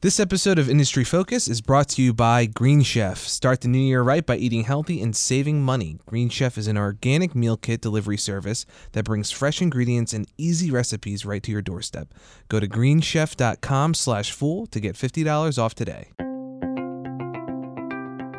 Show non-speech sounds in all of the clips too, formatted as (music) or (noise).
This episode of Industry Focus is brought to you by Green Chef. Start the new year right by eating healthy and saving money. Green Chef is an organic meal kit delivery service that brings fresh ingredients and easy recipes right to your doorstep. Go to greenchef.com slash fool to get $50 off today.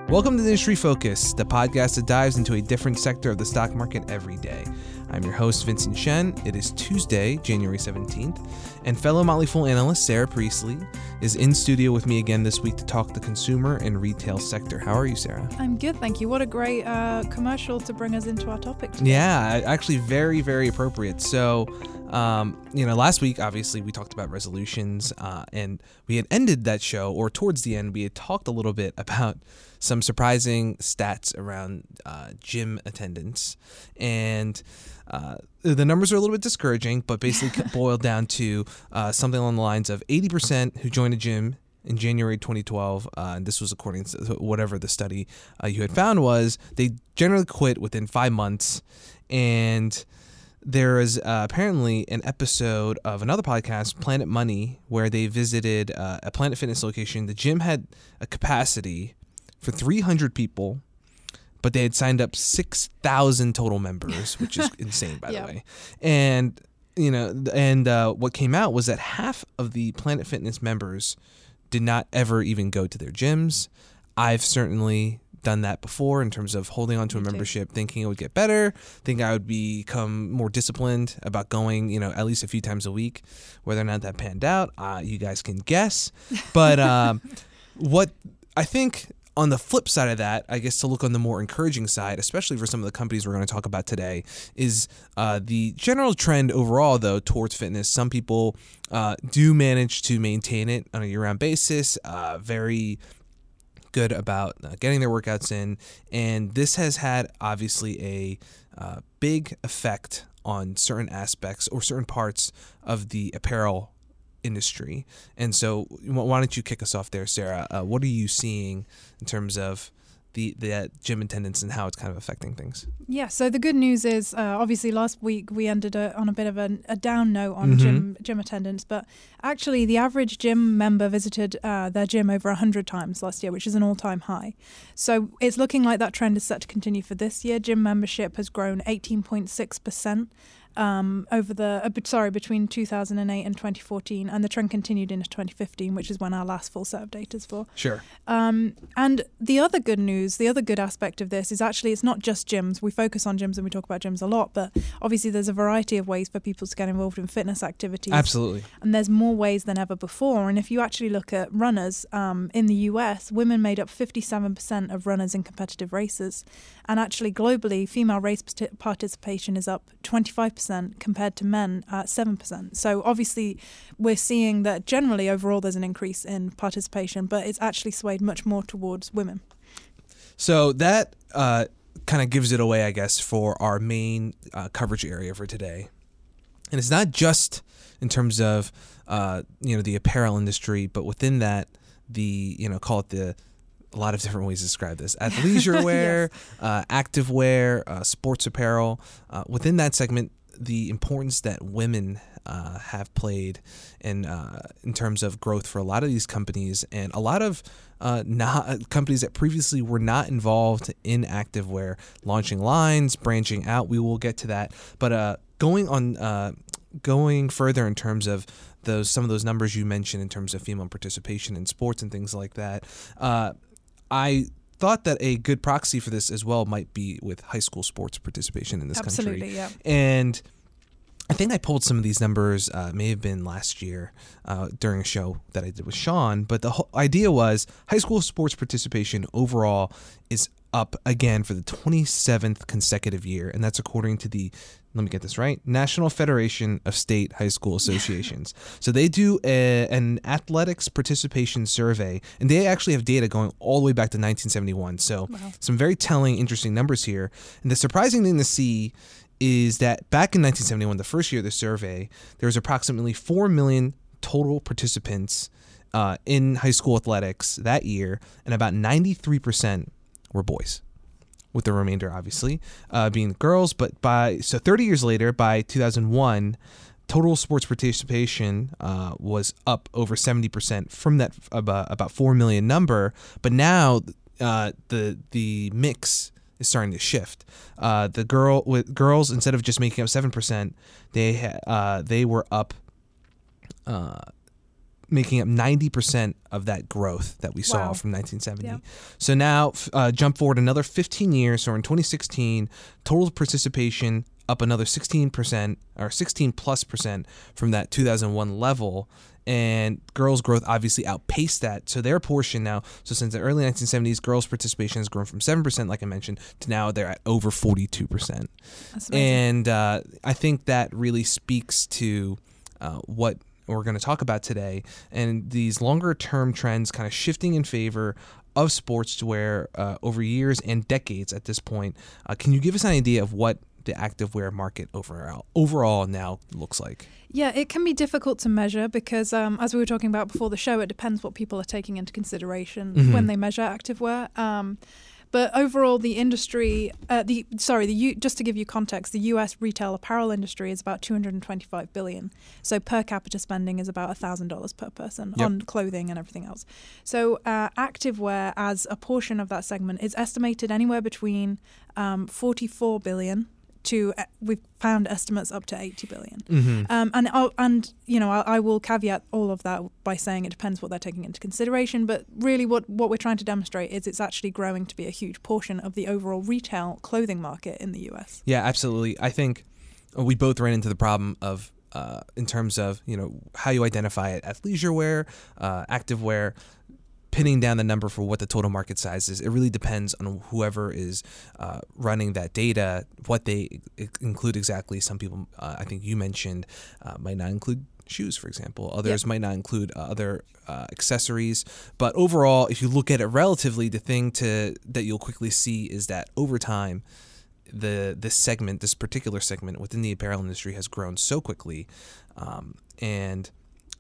Welcome to Industry Focus, the podcast that dives into a different sector of the stock market every day. I'm your host, Vincent Shen. It is Tuesday, January 17th, and fellow Motley Fool analyst Sarah Priestley is in studio with me again this week to talk the consumer and retail sector. How are you, Sarah? I'm good, thank you. What a great uh, commercial to bring us into our topic today. Yeah, actually, very, very appropriate. So, um, you know, last week, obviously, we talked about resolutions, uh, and we had ended that show, or towards the end, we had talked a little bit about some surprising stats around uh, gym attendance. And uh, the numbers are a little bit discouraging, but basically (laughs) boiled down to uh, something along the lines of 80% who joined a gym in January 2012, uh, and this was according to whatever the study uh, you had found was, they generally quit within five months. And there is uh, apparently an episode of another podcast, Planet Money, where they visited uh, a Planet Fitness location. The gym had a capacity for 300 people, but they had signed up 6,000 total members, which is (laughs) insane, by the way. And you know, and uh, what came out was that half of the Planet Fitness members did not ever even go to their gyms. I've certainly done that before in terms of holding on to a membership, thinking it would get better, think I would become more disciplined about going, you know, at least a few times a week. Whether or not that panned out, uh, you guys can guess. But (laughs) um, what I think on the flip side of that, I guess to look on the more encouraging side, especially for some of the companies we're going to talk about today, is uh, the general trend overall, though, towards fitness. Some people uh, do manage to maintain it on a year round basis, uh, very good about uh, getting their workouts in. And this has had obviously a uh, big effect on certain aspects or certain parts of the apparel industry. And so, why don't you kick us off there, Sarah? Uh, what are you seeing in terms of the the gym attendance and how it's kind of affecting things? Yeah. So the good news is, uh, obviously, last week we ended a, on a bit of a, a down note on mm-hmm. gym gym attendance, but actually, the average gym member visited uh, their gym over hundred times last year, which is an all time high. So it's looking like that trend is set to continue for this year. Gym membership has grown eighteen point six percent um, over the uh, sorry between 2008 and 2014, and the trend continued into 2015, which is when our last full set of data is for. Sure. Um, and the other good news, the other good aspect of this is actually it's not just gyms. We focus on gyms and we talk about gyms a lot, but obviously there's a variety of ways for people to get involved in fitness activities. Absolutely. And there's more ways than ever before. And if you actually look at runners um, in the US, women made up 57% of runners in competitive races, and actually globally, female race participation is up 25 percent compared to men at 7%. So obviously, we're seeing that generally overall there's an increase in participation, but it's actually swayed much more towards women. So that uh, kind of gives it away, I guess, for our main uh, coverage area for today. And it's not just in terms of uh, you know the apparel industry, but within that, the you know call it the a lot of different ways to describe this athleisure (laughs) wear, yes. uh, active wear, uh, sports apparel. Uh, within that segment, the importance that women uh, have played in uh, in terms of growth for a lot of these companies and a lot of uh, not companies that previously were not involved in activewear launching lines, branching out. We will get to that, but uh, going on uh, going further in terms of those some of those numbers you mentioned in terms of female participation in sports and things like that. Uh, I thought that a good proxy for this as well might be with high school sports participation in this Absolutely, country. Yeah. And I think I pulled some of these numbers, uh, may have been last year uh, during a show that I did with Sean. But the whole idea was high school sports participation overall is up again for the 27th consecutive year. And that's according to the, let me get this right, National Federation of State High School Associations. (laughs) so they do a, an athletics participation survey, and they actually have data going all the way back to 1971. So wow. some very telling, interesting numbers here. And the surprising thing to see is that back in 1971, the first year of the survey, there was approximately 4 million total participants uh, in high school athletics that year, and about 93% were boys, with the remainder obviously uh, being girls. But by so 30 years later, by 2001, total sports participation uh, was up over 70% from that about, about 4 million number but now uh, the the mix is starting to shift uh, the girl with girls instead of just making up 7% they ha- uh, they were up uh, making up 90% of that growth that we saw Wow. from 1970. Yeah. So now, uh, jump forward another 15 years. So in 2016, total participation up another 16% or 16 plus percent from that 2001 level. And girls' growth obviously outpaced that. So their portion now, so since the early 1970s, girls' participation has grown from 7%, like I mentioned, to now they're at over 42%. That's amazing. And uh, I think that really speaks to uh, what we're going to talk about today and these longer term trends kind of shifting in favor of sports to where uh, over years and decades at this point. Uh, can you give us an idea of what the activewear market overall overall now looks like? Yeah, it can be difficult to measure because, um, as we were talking about before the show, it depends what people are taking into consideration Mhm. when they measure activewear. Um, but overall, the industry, uh, the sorry, the U, just to give you context, the U.S. retail apparel industry is about 225 billion. So per capita spending is about thousand dollars per person Yep. on clothing and everything else. So uh, activewear as a portion of that segment is estimated anywhere between um, 44 billion to uh, we've found estimates up to 80 billion. Mm-hmm. Um, and I'll, and you know I, I will caveat all of that by saying it depends what they're taking into consideration. But really, what what we're trying to demonstrate is it's actually growing to be a huge portion of the overall retail clothing market in the U.S. Yeah, absolutely. I think we both ran into the problem of, uh, in terms of you know how you identify it as leisure wear, uh, active wear, pinning down the number for what the total market size is. It really depends on whoever is uh, running that data, what they include exactly. Some people, uh, I think you mentioned, uh, might not include shoes, for example. Others might not include uh, other uh, accessories. But overall, if you look at it relatively, the thing to that you'll quickly see is that over time, the this segment, this particular segment within the apparel industry, has grown so quickly, um, and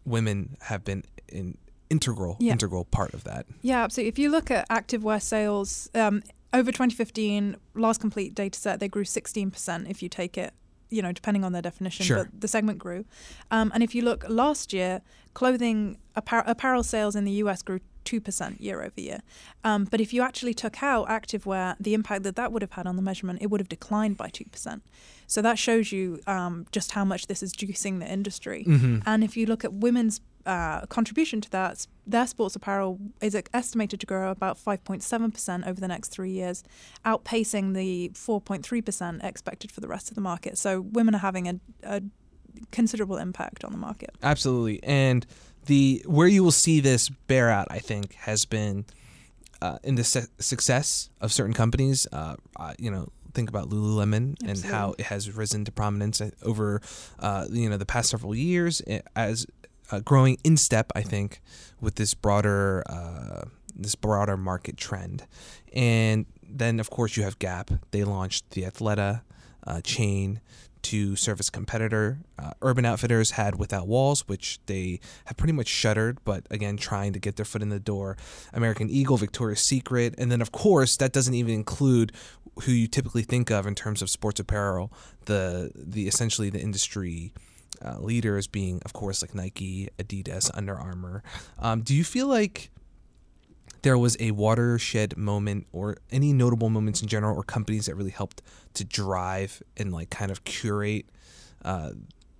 women have been an integral Yeah. integral part of that. Yeah, absolutely. If you look at activewear sales um, over 2015, last complete data set, they grew 16%. If you take it, you know, depending on their definition, Sure. but the segment grew. Um, and if you look last year, clothing appar- apparel sales in the US grew 2% year over year. Um, but if you actually took out activewear, the impact that that would have had on the measurement, it would have declined by 2%. So that shows you um, just how much this is juicing the industry. Mm-hmm. And if you look at women's uh, contribution to that, their sports apparel is estimated to grow about 5.7% over the next three years, outpacing the 4.3% expected for the rest of the market. So women are having a, a considerable impact on the market. Absolutely. And the where you will see this bear out, I think, has been uh, in the su- success of certain companies. Uh, uh, you know, think about Lululemon and how it has risen to prominence over uh, you know the past several years eh, as uh, growing in step, I think, with this broader uh, this broader market trend. And then, of course, you have Gap. They launched the Athleta uh, chain to service competitor. Uh, Urban Outfitters had Without Walls, which they have pretty much shuttered, but again, trying to get their foot in the door. American Eagle, Victoria's Secret, and then of course that doesn't even include who you typically think of in terms of sports apparel. The the essentially the industry. Uh, leaders being, of course, like Nike, Adidas, Under Armour. Um, do you feel like there was a watershed moment or any notable moments in general or companies that really helped to drive and like kind of curate uh,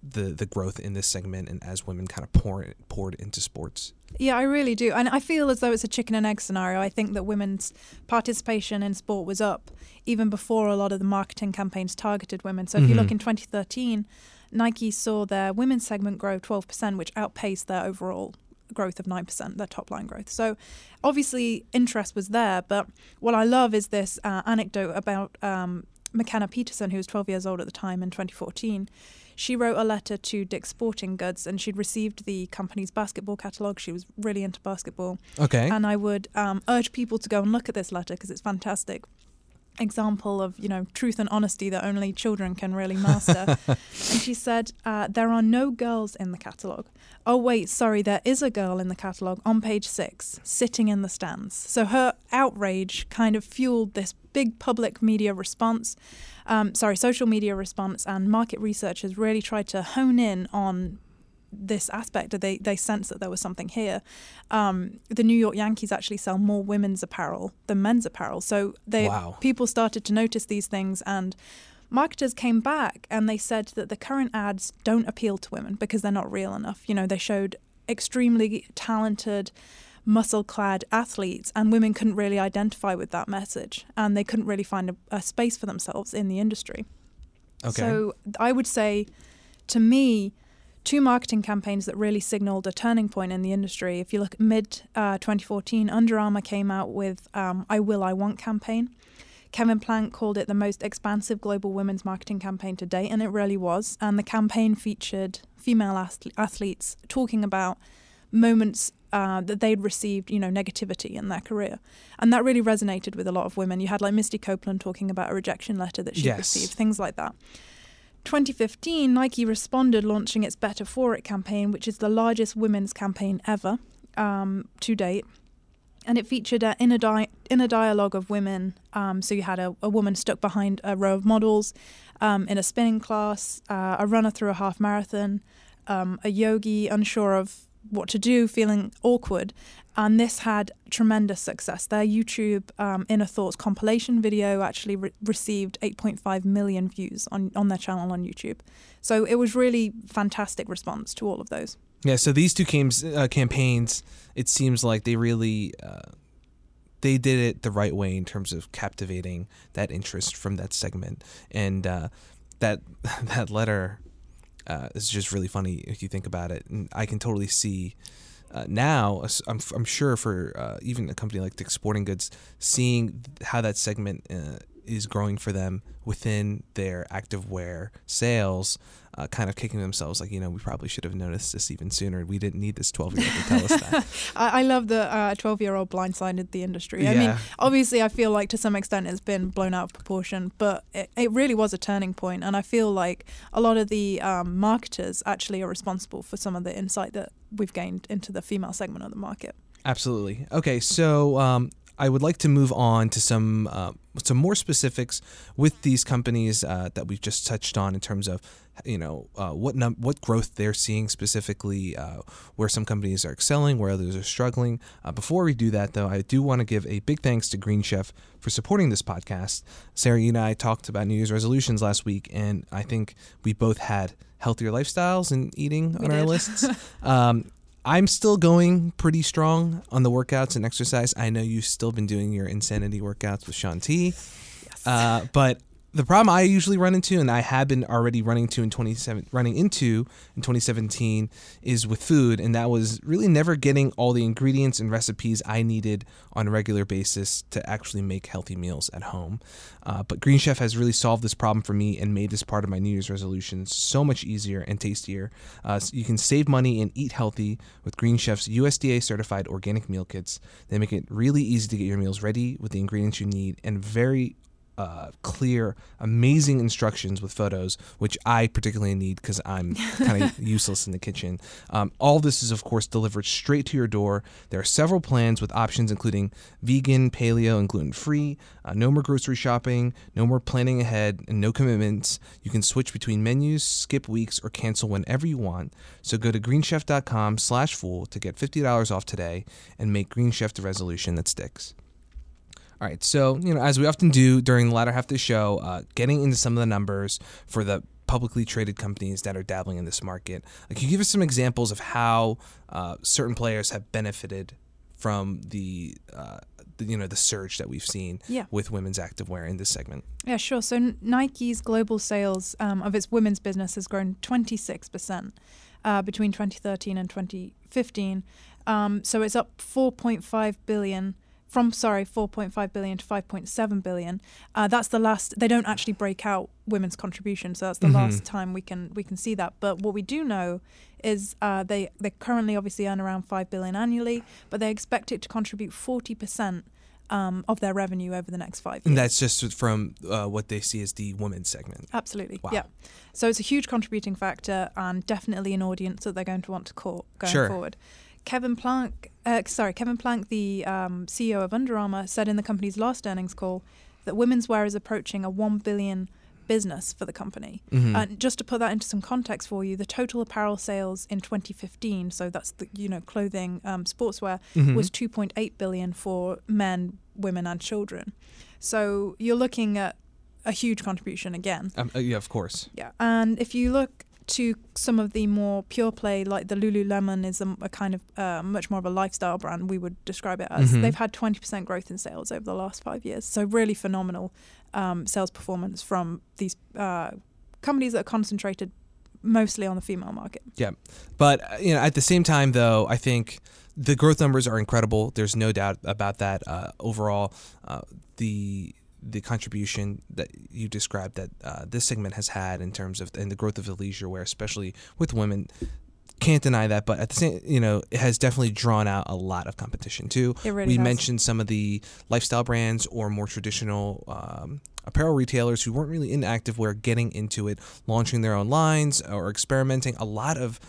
the the growth in this segment and as women kind of pour poured into sports Yeah, I really do. And I feel as though it's a chicken and egg scenario. I think that women's participation in sport was up even before a lot of the marketing campaigns targeted women. So if you look Mhm. in 2013, Nike saw their women's segment grow 12%, which outpaced their overall growth of 9%, their top line growth. So obviously interest was there. But what I love is this uh, anecdote about um, McKenna Peterson, who was 12 years old at the time in 2014 she wrote a letter to Dick's Sporting Goods and she'd received the company's basketball catalogue. She was really into basketball. okay And I would um, urge people to go and look at this letter because it's fantastic. Example of you know truth and honesty that only children can really master. (laughs) and she said, uh, "There are no girls in the catalogue. Oh wait, sorry, there is a girl in the catalogue on page six, sitting in the stands." So her outrage kind of fueled this big public media response. Um, sorry, social media response, and market researchers really tried to hone in on this aspect. They they sense that there was something here. Um, the New York Yankees actually sell more women's apparel than men's apparel, so they Wow. people started to notice these things and. Marketers came back and they said that the current ads don't appeal to women because they're not real enough. You know, they showed extremely talented, muscle clad athletes, and women couldn't really identify with that message and they couldn't really find a, a space for themselves in the industry. Okay. So I would say, to me, two marketing campaigns that really signaled a turning point in the industry. If you look at mid uh, 2014, Under Armour came out with um, "I Will, I Want" campaign. Kevin Plank called it the most expansive global women's marketing campaign to date, and it really was. And the campaign featured female athle- athletes talking about moments uh, that they'd received, you know, negativity in their career, and that really resonated with a lot of women. You had like Misty Copeland talking about a rejection letter that she Yes. received, things like that. 2015, Nike responded, launching its Better For It campaign, which is the largest women's campaign ever um, to date. And it featured an inner, di- inner dialogue of women. Um, so you had a, a woman stuck behind a row of models um, in a spinning class, uh, a runner through a half marathon, um, a yogi unsure of what to do, feeling awkward. And this had tremendous success. Their YouTube um, Inner Thoughts compilation video actually re- received 8.5 million views on, on their channel on YouTube. So it was really fantastic response to all of those. Yeah, so these two uh, campaigns, it seems like they really uh, they did it the right way in terms of captivating that interest from that segment, and uh, that (laughs) that letter uh, is just really funny if you think about it. And I can totally see uh, now. I'm, I'm sure for uh, even a company like Dick's Sporting Goods, seeing how that segment uh, is growing for them within their activewear sales, uh, kind of kicking themselves like, you know, we probably should have noticed this even sooner. We didn't need this 12 year old to tell us that. (laughs) I, I love that a 12 year old blindsided the industry. I mean, obviously, I feel like to some extent it's been blown out of proportion, but it, it really was a turning point. point, And I feel like a lot of the um, marketers actually are responsible for some of the insight that we've gained into the female segment of the market. Absolutely. Okay, so um, I would like to move on to some uh, some more specifics with these companies uh, that we've just touched on in terms of you know uh, what num- what growth they're seeing specifically, uh, where some companies are excelling, where others are struggling. Uh, before we do that, though, I do want to give a big thanks to Green Chef for supporting this podcast. Sarah, and I talked about New Year's resolutions last week, and I think we both had healthier lifestyles and eating We on our lists. (laughs) um, I'm still going pretty strong on the workouts and exercise. I know you've still been doing your insanity workouts with Shaun T. Yes. Uh, but the problem I usually run into, and I have been already running to in 27, running into in 2017, is with food, and that was really never getting all the ingredients and recipes I needed on a regular basis to actually make healthy meals at home. Uh, but Green Chef has really solved this problem for me and made this part of my New Year's resolutions so much easier and tastier. Uh, so you can save money and eat healthy with Green Chef's USDA certified organic meal kits. They make it really easy to get your meals ready with the ingredients you need and very uh, clear, amazing instructions with photos, which I particularly need because I'm (laughs) kind of useless in the kitchen. Um, all this is, of course, delivered straight to your door. There are several plans with options including vegan, paleo, and gluten free. Uh, no more grocery shopping, no more planning ahead, and no commitments. You can switch between menus, skip weeks, or cancel whenever you want. So go to greenchef.com/fool to get fifty dollars off today and make Green Chef the resolution that sticks. All right, so you know, as we often do during the latter half of the show, uh, getting into some of the numbers for the publicly traded companies that are dabbling in this market. Like, can you give us some examples of how uh, certain players have benefited from the, uh, the you know the surge that we've seen Yeah. with women's activewear in this segment? Yeah, sure. So Nike's global sales um, of its women's business has grown 26% uh, between 2013 and 2015. Um, so it's up 4.5 billion from sorry 4.5 billion to 5.7 billion. Uh, that's the last. They don't actually break out women's contribution, so that's the Mhm. last time we can we can see that. But what we do know is uh, they they currently obviously earn around five billion annually, but they expect it to contribute 40 percent um, of their revenue over the next five years. And that's just from uh, what they see as the women's segment. Absolutely. Wow. Yeah. So it's a huge contributing factor and definitely an audience that they're going to want to court going Sure. forward. Kevin Plank, uh, sorry, Kevin Plank, the um, CEO of Under Armour, said in the company's last earnings call that women's wear is approaching a one billion business for the company. Mhm. And just to put that into some context for you, the total apparel sales in 2015, so that's the you know clothing, um, sportswear, Mhm. was 2.8 billion for men, women, and children. So you're looking at a huge contribution again. Um, uh, yeah, of course. Yeah, and if you look to some of the more pure play, like the Lululemon is a, a kind of uh, much more of a lifestyle brand. We would describe it as. Mhm. They've had 20% growth in sales over the last five years. So really phenomenal um, sales performance from these uh, companies that are concentrated mostly on the female market. Yeah. But uh, you know, at the same time, though, I think the growth numbers are incredible. There's no doubt about that. Uh, overall, uh, the the contribution that you described that uh, this segment has had in terms of and the growth of the leisure wear, especially with women, can't deny that. But at the same, you know, it has definitely drawn out a lot of competition too. Really we has. mentioned some of the lifestyle brands or more traditional um, apparel retailers who weren't really in active activewear getting into it, launching their own lines or experimenting. A lot of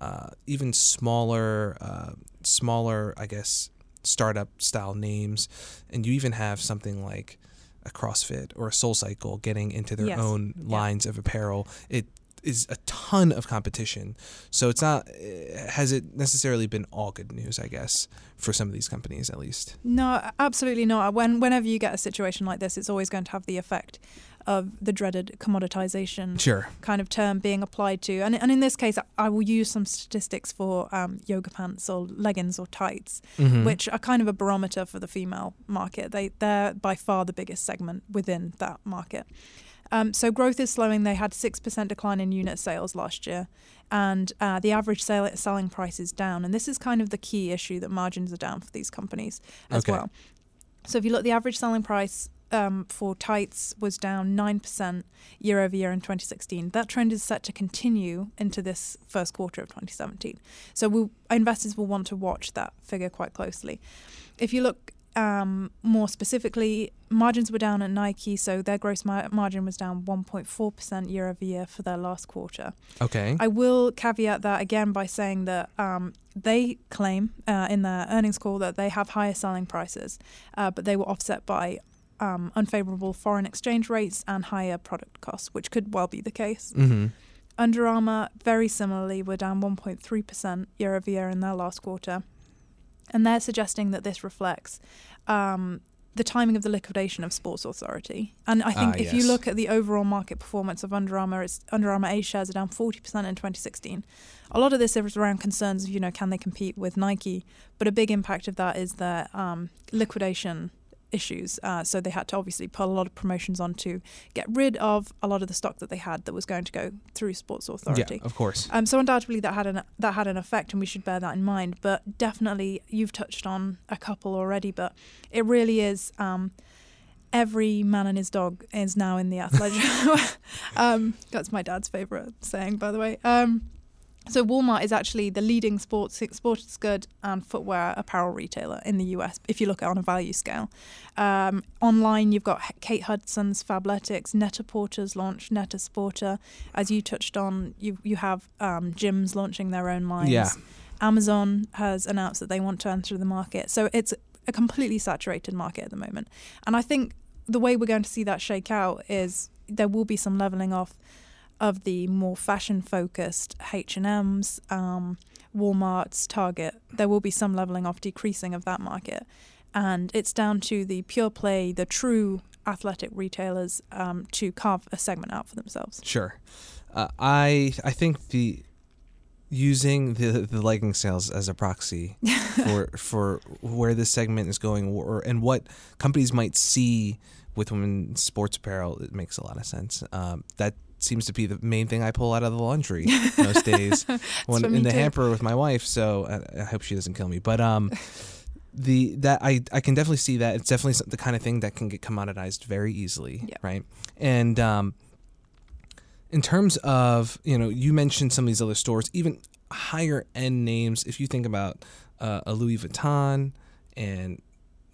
uh, even smaller, uh, smaller, I guess, startup style names, and you even have something like a CrossFit or a SoulCycle getting into their Yes. own Yeah. lines of apparel. It is a ton of competition. So it's not eh, has it necessarily been all good news, I guess, for some of these companies at least. No, absolutely not. When whenever you get a situation like this, it's always going to have the effect of the dreaded commoditization Sure. kind of term being applied to. And, and in this case, I will use some statistics for um, yoga pants or leggings or tights, Mhm. which are kind of a barometer for the female market. They, they're by far the biggest segment within that market. Um, so growth is slowing. They had 6% decline in unit sales last year, and uh, the average sale, selling price is down. And this is kind of the key issue that margins are down for these companies as Okay. well. So if you look, the average selling price um, for tights was down 9% year over year in 2016. That trend is set to continue into this first quarter of 2017. So we'll, investors will want to watch that figure quite closely. If you look um, more specifically, margins were down at Nike, so their gross mar- margin was down 1.4% year over year for their last quarter. Okay. I will caveat that again by saying that um, they claim uh, in their earnings call that they have higher selling prices, uh, but they were offset by um, unfavorable foreign exchange rates and higher product costs, which could well be the case. mm-hmm. Under Armour, very similarly, were down 1.3% year over year in their last quarter. And they're suggesting that this reflects um, the timing of the liquidation of Sports Authority. And I think Ah, if you look at the overall market performance of Under Armour, it's Under Armour A shares are down 40% in 2016. A lot of this is around concerns of, you know, can they compete with Nike? But a big impact of that is their um, liquidation issues. Uh, so they had to obviously put a lot of promotions on to get rid of a lot of the stock that they had that was going to go through Sports Authority. Yeah, of course. Um, so undoubtedly that had an that had an effect, and we should bear that in mind. But definitely, you've touched on a couple already, but it really is. Um, every man and his dog is now in the athletic. (laughs) um, that's my dad's favorite saying, by the way. Um, so Walmart is actually the leading sports sports good and footwear apparel retailer in the US. If you look at it on a value scale, um, online you've got Kate Hudson's Fabletics, Net-a-Porter's launched Net-a-Sporter. As you touched on, you you have um, gyms launching their own lines. Yeah. Amazon has announced that they want to enter the market. So it's a completely saturated market at the moment. And I think the way we're going to see that shake out is there will be some leveling off of the more fashion focused H&Ms, um, Walmart's, Target. There will be some leveling off, decreasing of that market. And it's down to the pure play, the true athletic retailers um, to carve a segment out for themselves. Sure. Uh, I I think the using the the legging sales as a proxy (laughs) for for where this segment is going or and what companies might see with women's sports apparel it makes a lot of sense. Um, that seems to be the main thing I pull out of the laundry (laughs) most days when in the too. hamper with my wife. So I, I hope she doesn't kill me. But um, (laughs) the that I I can definitely see that it's definitely the kind of thing that can get commoditized very easily, Yeah. right? And um, in terms of you know you mentioned some of these other stores, even higher end names. If you think about uh, a Louis Vuitton and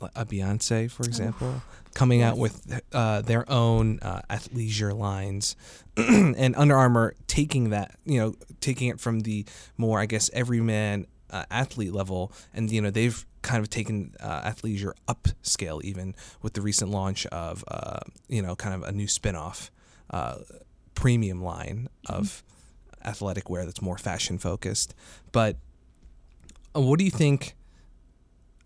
a Beyonce, for example, coming out with uh, their own uh, athleisure lines, (clears throat) and Under Armour taking that, you know, taking it from the more, I guess, everyman uh, athlete level, and you know they've kind of taken uh, athleisure upscale even with the recent launch of uh, you know kind of a new spinoff uh, premium line of mm-hmm. athletic wear that's more fashion focused. But uh, what do you think?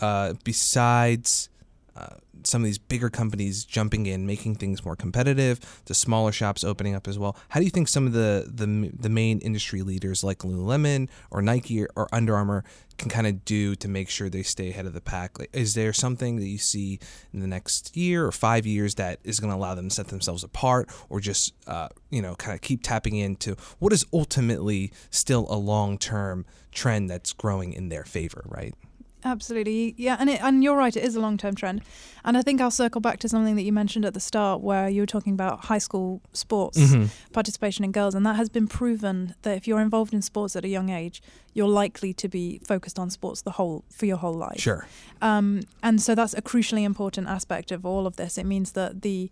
Uh, besides uh, some of these bigger companies jumping in, making things more competitive, the smaller shops opening up as well. How do you think some of the the, the main industry leaders like Lululemon or Nike or, or Under Armour can kind of do to make sure they stay ahead of the pack? Like, is there something that you see in the next year or five years that is going to allow them to set themselves apart, or just uh, you know kind of keep tapping into what is ultimately still a long term trend that's growing in their favor, right? Absolutely, yeah, and it, and you're right. It is a long term trend, and I think I'll circle back to something that you mentioned at the start, where you were talking about high school sports mm-hmm. participation in girls, and that has been proven that if you're involved in sports at a young age, you're likely to be focused on sports the whole for your whole life. Sure. Um, and so that's a crucially important aspect of all of this. It means that the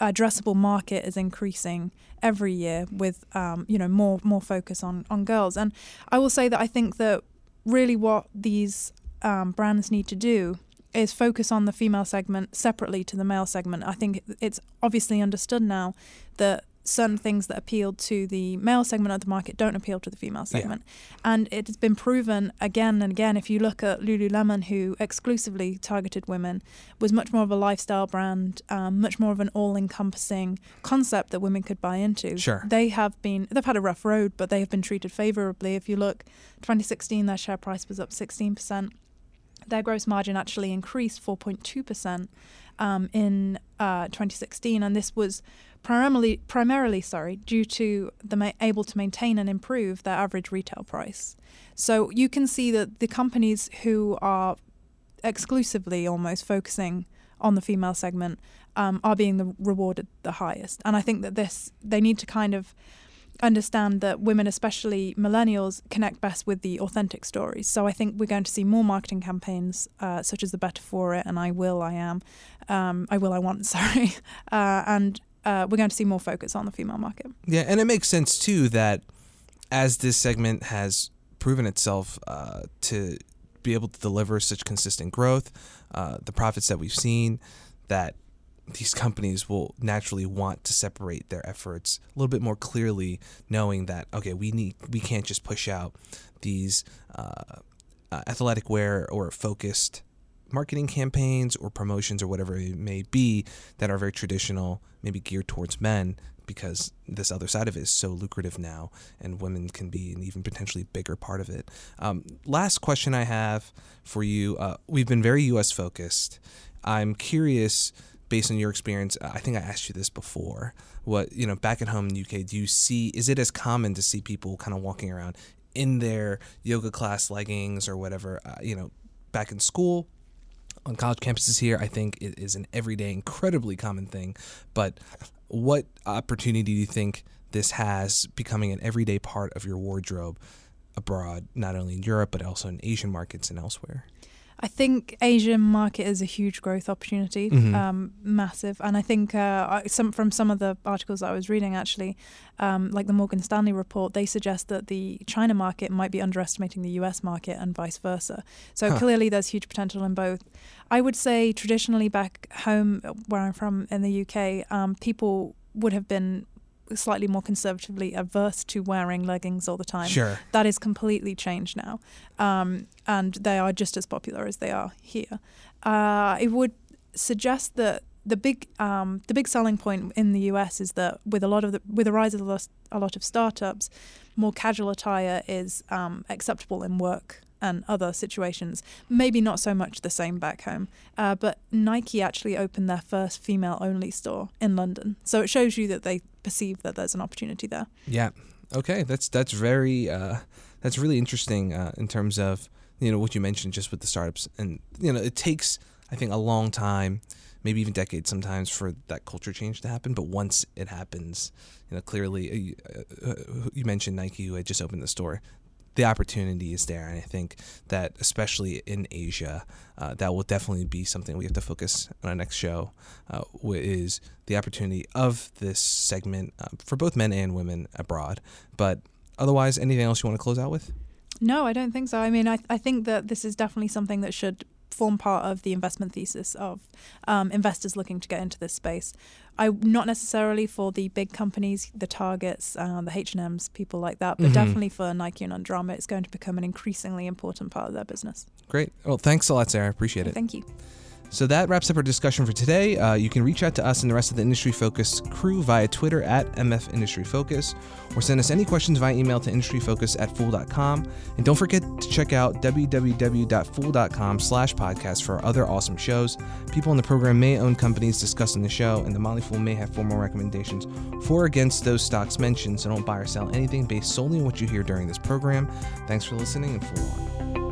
addressable market is increasing every year with um, you know more more focus on on girls, and I will say that I think that really what these um, brands need to do is focus on the female segment separately to the male segment. I think it's obviously understood now that certain things that appeal to the male segment of the market don't appeal to the female segment. Yeah. And it has been proven again and again. If you look at Lululemon, who exclusively targeted women, was much more of a lifestyle brand, um, much more of an all encompassing concept that women could buy into. Sure. They have been, they've had a rough road, but they have been treated favorably. If you look, 2016, their share price was up 16% their gross margin actually increased 4.2% um, in uh, 2016, and this was primarily primarily sorry due to them able to maintain and improve their average retail price. So you can see that the companies who are exclusively almost focusing on the female segment um, are being the, rewarded the highest, and I think that this they need to kind of understand that women, especially millennials, connect best with the authentic stories. So I think we're going to see more marketing campaigns, uh, such as the Better For It and I Will, I Am, um, I Will, I Want, (laughs) sorry, uh, and uh, we're going to see more focus on the female market. Yeah, and it makes sense too that as this segment has proven itself uh, to be able to deliver such consistent growth, uh, the profits that we've seen, that these companies will naturally want to separate their efforts a little bit more clearly, knowing that okay, we need we can't just push out these uh, uh, athletic wear or focused marketing campaigns or promotions or whatever it may be that are very traditional, maybe geared towards men, because this other side of it is so lucrative now, and women can be an even potentially bigger part of it. Um, last question I have for you: uh, We've been very U.S. focused. I'm curious based on your experience, I think I asked you this before. What you know, back at home in the UK, do you see? Is it as common to see people kind of walking around in their yoga class leggings or whatever? Uh, you know, back in school, on college campuses here, I think it is an everyday, incredibly common thing. But what opportunity do you think this has becoming an everyday part of your wardrobe abroad, not only in Europe but also in Asian markets and elsewhere? I think Asian market is a huge growth opportunity, mm-hmm. um, massive. And I think uh, some from some of the articles I was reading, actually, um, like the Morgan Stanley report, they suggest that the China market might be underestimating the US market and vice versa. So huh. clearly, there's huge potential in both. I would say traditionally back home, where I'm from in the UK, um, people would have been slightly more conservatively averse to wearing leggings all the time. Sure. That is completely changed now. Um, and they are just as popular as they are here. Uh, it would suggest that the big um, the big selling point in the US is that with a lot of the with the rise of a lot of startups, more casual attire is um, acceptable in work and other situations. Maybe not so much the same back home. Uh, but Nike actually opened their first female only store in London. So it shows you that they perceive that there's an opportunity there. Yeah. Okay. That's that's very uh, that's really interesting uh, in terms of you know what you mentioned just with the startups and you know it takes I think a long time maybe even decades sometimes for that culture change to happen but once it happens you know clearly uh, uh, you mentioned Nike who had just opened the store the opportunity is there, and I think that especially in Asia, uh, that will definitely be something we have to focus on our next show. Uh, is the opportunity of this segment uh, for both men and women abroad. But otherwise, anything else you want to close out with? No, I don't think so. I mean, I, I think that this is definitely something that should form part of the investment thesis of um, investors looking to get into this space. I not necessarily for the big companies, the Targets, uh, the H and M's, people like that, but mm-hmm. definitely for Nike and Under Armour, it's going to become an increasingly important part of their business. Great. Well, thanks a lot, Sarah. Appreciate it. Thank you. So that wraps up our discussion for today. Uh, you can reach out to us and the rest of the Industry Focus crew via Twitter at MF Industry Focus or send us any questions via email to industryfocus at fool.com. And don't forget to check out www.fool.com slash podcast for our other awesome shows. People in the program may own companies discussed in the show, and the Motley Fool may have formal recommendations for or against those stocks mentioned, so don't buy or sell anything based solely on what you hear during this program. Thanks for listening and Fool on.